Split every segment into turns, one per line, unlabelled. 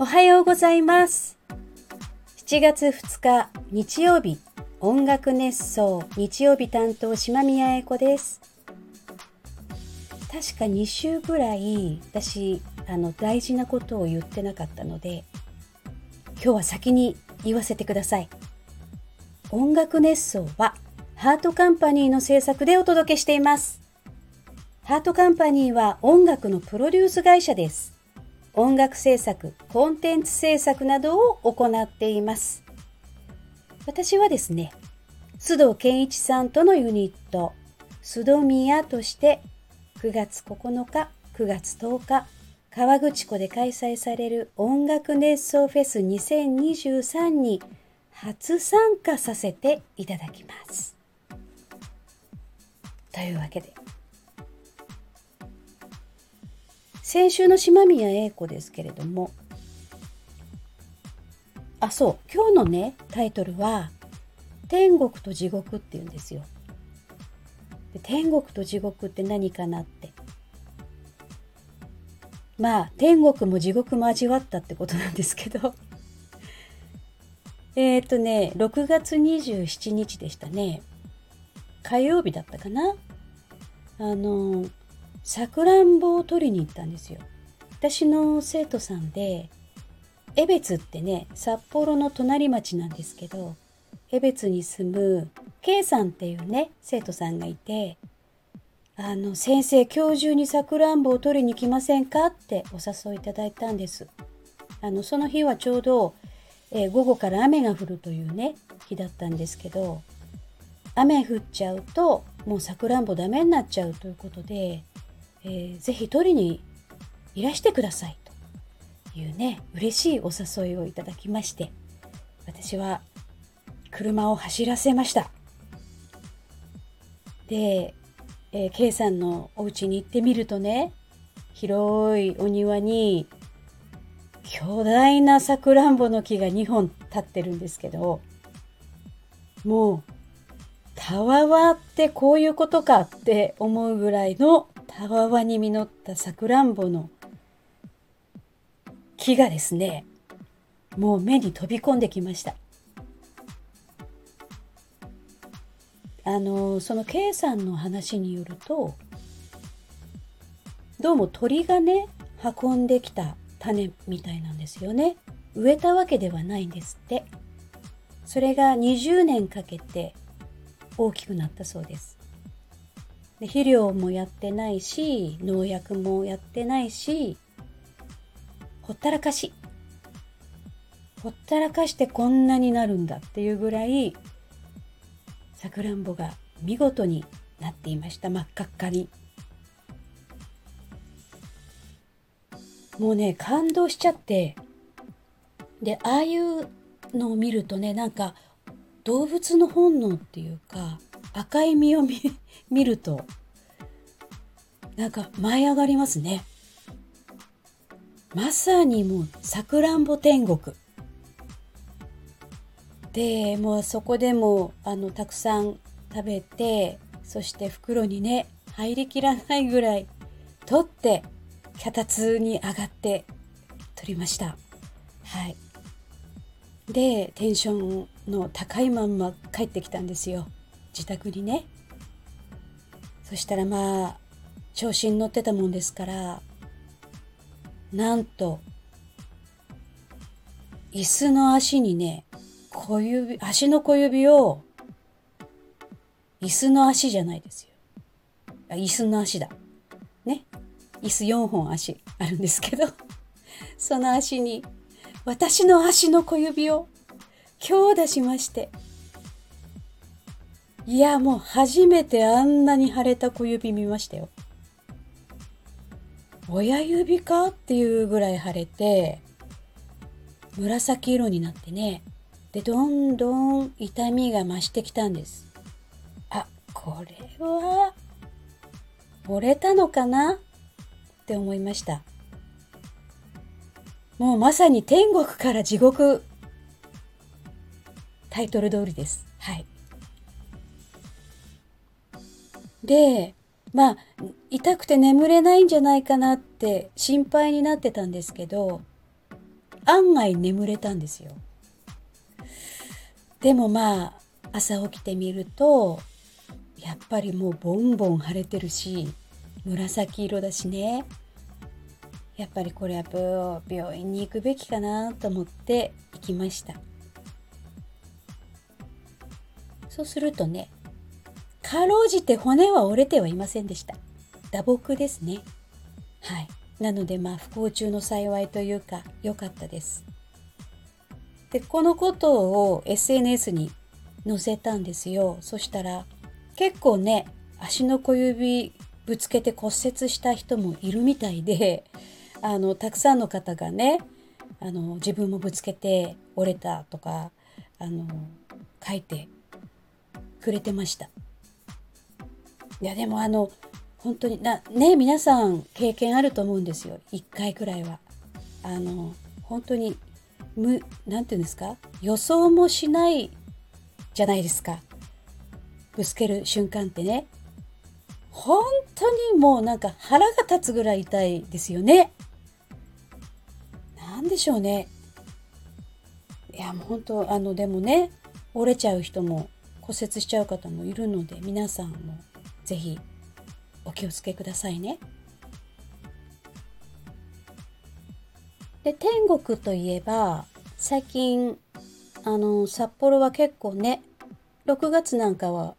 おはようございます。7月2日日曜日、音楽熱奏日曜日担当島宮英子です。確か2週ぐらい私あの大事なことを言ってなかったので、今日は先に言わせてください。音楽熱奏はハートカンパニーの制作でお届けしています。ハートカンパニーは音楽のプロデュース会社です。音楽制作、コンテンツ制作などを行っています。私はですね、須藤健一さんとのユニット、須藤宮として9月9日、9月10日、河口湖で開催される音楽熱奏フェス2023に初参加させていただきます。というわけで、先週の島宮英子ですけれども、あ、そう、今日のね、タイトルは、天国と地獄っていうんですよ。で天国と地獄って何かなって。まあ、天国も地獄も味わったってことなんですけど。えっとね、6月27日でしたね。火曜日だったかなあの、さくらんぼを取りに行ったんですよ。私の生徒さんで、江別ってね、札幌の隣町なんですけど、江別に住む K さんっていうね、生徒さんがいて、あの、先生、今日中にさくらんぼを取りに来ませんかってお誘いいただいたんです。あの、その日はちょうど、えー午後から雨が降るというね、日だったんですけど、雨降っちゃうと、もうさくらんぼダメになっちゃうということで、えーぜひ取りにいらしてくださいというね嬉しいお誘いをいただきまして私は車を走らせました。で、えー、K さんのお家に行ってみるとね広いお庭に巨大なさくらんぼの木が2本立ってるんですけどもうたわわってこういうことかって思うぐらいのたわわに実ったさくらんぼの木がですね、もう目に飛び込んできました。あの、その K さんの話によると、どうも鳥がね、運んできた種みたいなんですよね。植えたわけではないんですって。それが20年かけて大きくなったそうです。で肥料もやってないし農薬もやってないしほったらかし。ほったらかしてこんなになるんだっていうぐらいさくらんぼが見事になっていました。真っ赤っかに。もうね感動しちゃって。でああいうのを見るとねなんか動物の本能っていうか赤い実を見 るとなんか舞い上がりますね。まさにもうさくらんぼ天国。でもうそこでもあのたくさん食べてそして袋にね入りきらないぐらい取って脚立に上がって取りました。はい。でテンションの高いまんま帰ってきたんですよ。自宅にね。そしたらまあ調子に乗ってたもんですからなんと椅子の足にね小指足の小指を椅子の足じゃないですよ。あ椅子の足だ。ね。椅子4本足あるんですけどその足に私の足の小指を強打しましていやもう初めてあんなに腫れた小指見ましたよ。親指かっていうぐらい腫れて紫色になってね。でどんどん痛みが増してきたんです。あこれは折れたのかな？って思いました。もうまさに天国から地獄。タイトル通りです。はい。でまあ痛くて眠れないんじゃないかなって心配になってたんですけど案外眠れたんですよ。でもまあ朝起きてみるとやっぱりもうボンボン腫れてるし紫色だしねやっぱりこれは病院に行くべきかなと思って行きましたそうするとねかろうじて骨は折れてはいませんでした。打撲ですね。はい。なのでまあ不幸中の幸いというか良かったです。でこのことを SNS に載せたんですよ。そしたら結構ね足の小指ぶつけて骨折した人もいるみたいであのたくさんの方がねあの自分もぶつけて折れたとかあの書いてくれてました。いやでもあの本当になね皆さん経験あると思うんですよ。1回くらいは。あの本当にむなんていうんですか？予想もしないじゃないですか。ぶつける瞬間ってね。本当にもうなんか腹が立つぐらい痛いですよね。なんでしょうね。いやもう本当あのでもね折れちゃう人も骨折しちゃう方もいるので皆さんも。是非お気をつけくださいね。で天国といえば最近あの札幌は結構ね6月なんかは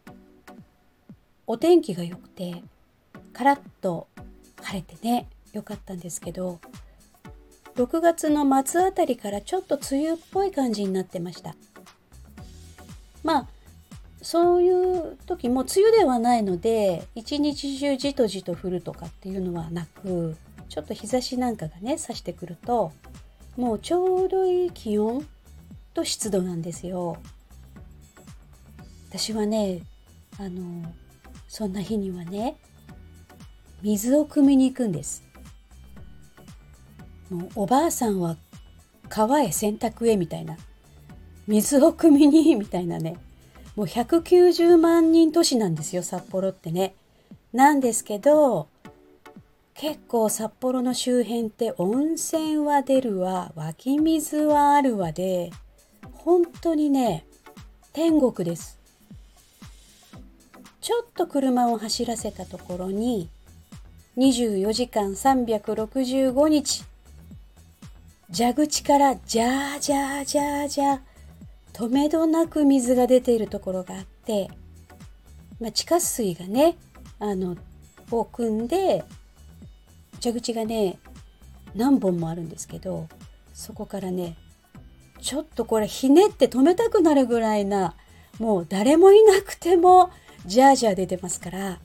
お天気が良くてカラッと晴れてね良かったんですけど6月の末あたりからちょっと梅雨っぽい感じになってましたまあそういう時も梅雨ではないので一日中じとじと降るとかっていうのはなくちょっと日差しなんかがね差してくるともうちょうどいい気温と湿度なんですよ。私はねあのそんな日にはね水を汲みに行くんです。もうおばあさんは川へ洗濯へみたいな水を汲みにみたいなねもう190万人都市なんですよ札幌ってね。なんですけど結構札幌の周辺って温泉は出るわ湧き水はあるわで本当にね天国ですちょっと車を走らせたところに24時間365日蛇口からジャージャージャージャー止めどなく水が出ているところがあって、まあ、地下水がねあのを組んで蛇口がね何本もあるんですけどそこからねちょっとこれひねって止めたくなるぐらいなもう誰もいなくてもジャージャー出てますから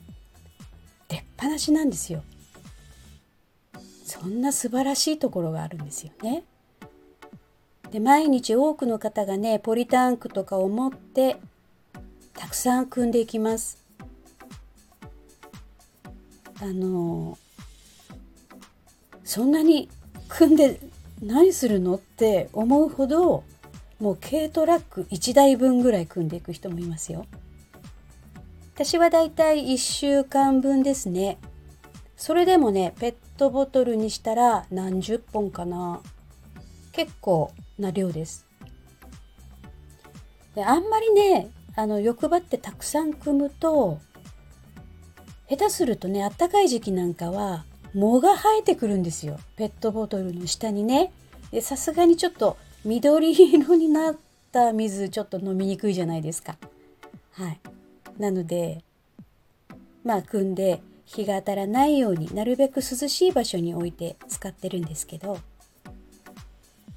出っ放しなんですよ。そんな素晴らしいところがあるんですよね。で毎日多くの方がねポリタンクとかを持ってたくさん組んでいきますあのそんなに組んで何するのって思うほどもう軽トラック1台分ぐらい組んでいく人もいますよ。私はだいたい1週間分ですね。それでもね、ペットボトルにしたら何十本かな。結構な量です。であんまりね、あの欲張ってたくさん組むと、下手するとね、あったかい時期なんかは藻が生えてくるんですよ。ペットボトルの下にね。さすがにちょっと緑色になった水ちょっと飲みにくいじゃないですか。はい。なのでまあ汲んで日が当たらないようになるべく涼しい場所に置いて使ってるんですけど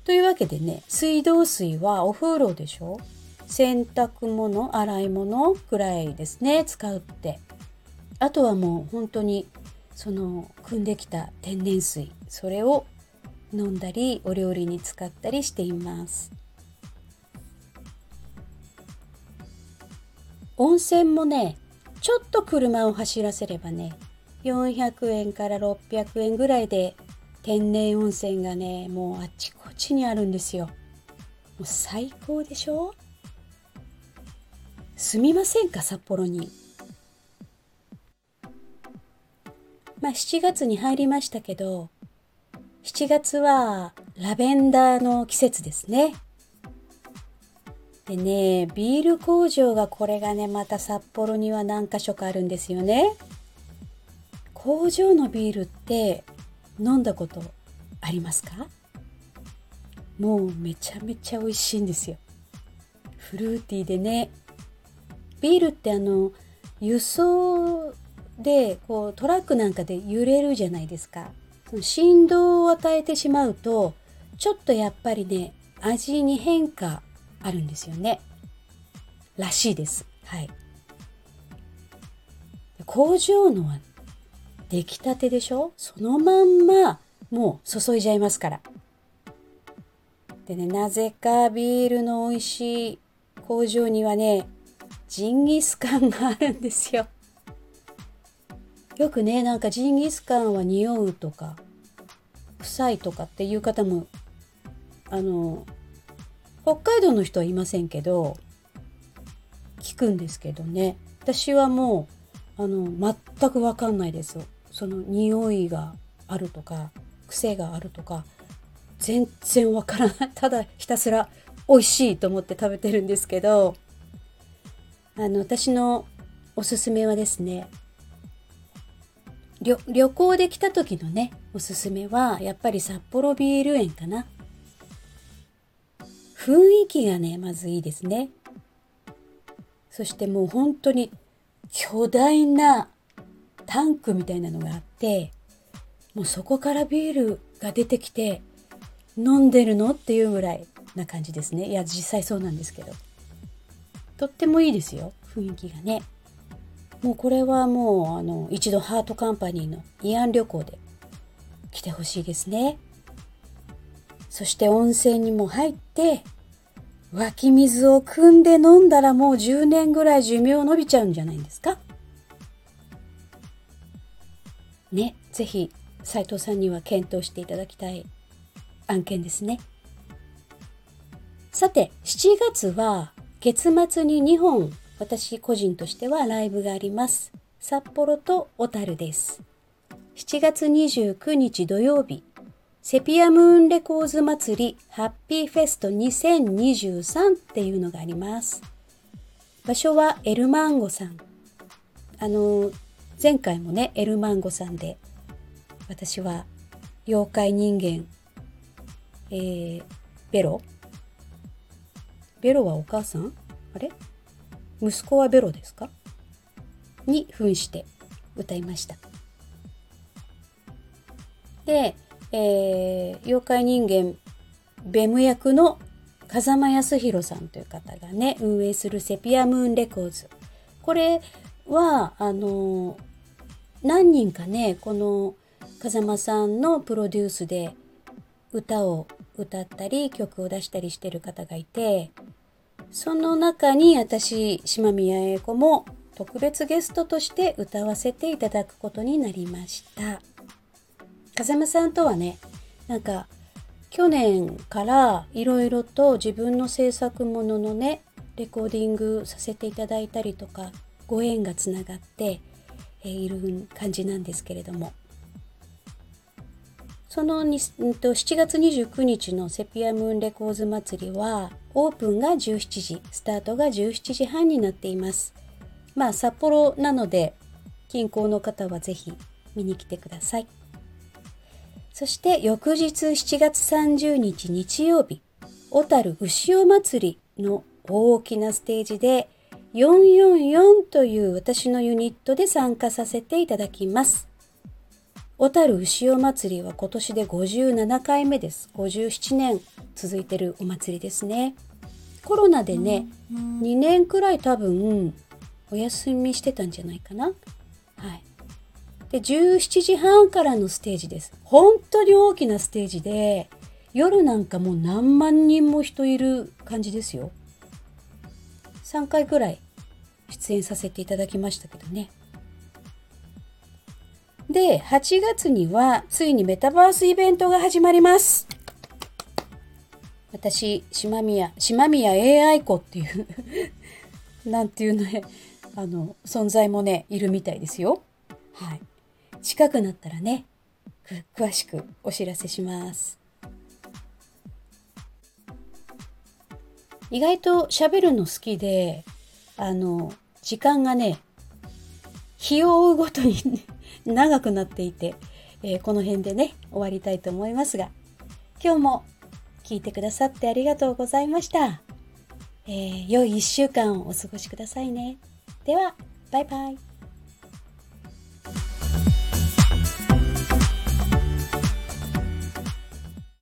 というわけでね水道水はお風呂でしょ？洗濯物洗い物くらいですね使うって。あとはもう本当にその汲んできた天然水。それを飲んだりお料理に使ったりしています。温泉もねちょっと車を走らせればね400円から600円ぐらいで天然温泉がねもうあっちこっちにあるんですよ。もう最高でしょ？住みませんか？札幌に。まあ、7月に入りましたけど7月はラベンダーの季節ですね。でね、ビール工場がこれがね、また札幌には何か所かあるんですよね。工場のビールって飲んだことありますか？もうめちゃめちゃ美味しいんですよ。フルーティーでね。ビールってあの、輸送でこうトラックなんかで揺れるじゃないですか。振動を与えてしまうと、ちょっとやっぱりね、味に変化あるんですよね。らしいです。はい。工場のは出来たてでしょ？そのまんまもう注いじゃいますから。でね、なぜかビールの美味しい工場にはね、ジンギスカンがあるんですよ。よくね、なんかジンギスカンは匂うとか、臭いとかっていう方も、あの、北海道の人はいませんけど、聞くんですけどね。私はもう、あの、全くわかんないです。その匂いがあるとか、癖があるとか、全然わからない。ただひたすら美味しいと思って食べてるんですけど、あの、私のおすすめはですね、旅行で来た時のね、おすすめは、やっぱり札幌ビール園かな。雰囲気がね、まずいいですね。そしてもう本当に巨大なタンクみたいなのがあって、もうそこからビールが出てきて、飲んでるの？っていうぐらいな感じですね。いや、実際そうなんですけど。とってもいいですよ。雰囲気がね。もうこれはもう、あの、一度ハートカンパニーの慰安旅行で来てほしいですね。そして温泉にも入って、湧き水を汲んで飲んだらもう10年ぐらい寿命伸びちゃうんじゃないんですか？ね、ぜひ斉藤さんには検討していただきたい案件ですね。さて、7月は月末に2本、私個人としてはライブがあります。札幌と小樽です。7月29日土曜日、セピアムーンレコーズ祭りハッピーフェスト2023っていうのがあります。場所はエルマンゴさん。あの、前回もね、エルマンゴさんで私は妖怪人間えー、ベロ？ベロはお母さん？あれ？息子はベロですか？に扮して歌いました。で、えー、妖怪人間ベム役の風間康弘さんという方がね、運営するセピアムーンレコーズ。これは、あの、何人かね、この風間さんのプロデュースで歌を歌ったり曲を出したりしてる方がいてその中に私島宮英子も特別ゲストとして歌わせていただくことになりました。風間さんとはねなんか去年からいろいろと自分の制作もののねレコーディングさせていただいたりとかご縁がつながっている感じなんですけれども。その7月29日のセピアムーンレコーズ祭りはオープンが17時、スタートが17時半になっています。まあ札幌なので近郊の方はぜひ見に来てください。そして翌日7月30日日曜日、小樽牛尾祭りの大きなステージで444という私のユニットで参加させていただきます。小樽牛尾祭りは今年で57回目です。57年続いてるお祭りですね。コロナでね、2年くらい多分お休みしてたんじゃないかな。はい。で、17時半からのステージです。本当に大きなステージで、夜なんかもう何万人も人いる感じですよ。3回くらい出演させていただきましたけどね。で、8月にはついにメタバースイベントが始まります。私、島宮、島宮 AI 子っていう なんていうのね、あの、存在もね、いるみたいですよ。はい。近くなったらね、詳しくお知らせします。意外と喋るの好きで、あの、時間がね、日を追うごとに、ね、長くなっていて、えー、この辺でね、終わりたいと思いますが、今日も聞いてくださってありがとうございました。えー、良い一週間をお過ごしくださいね。では、バイバイ。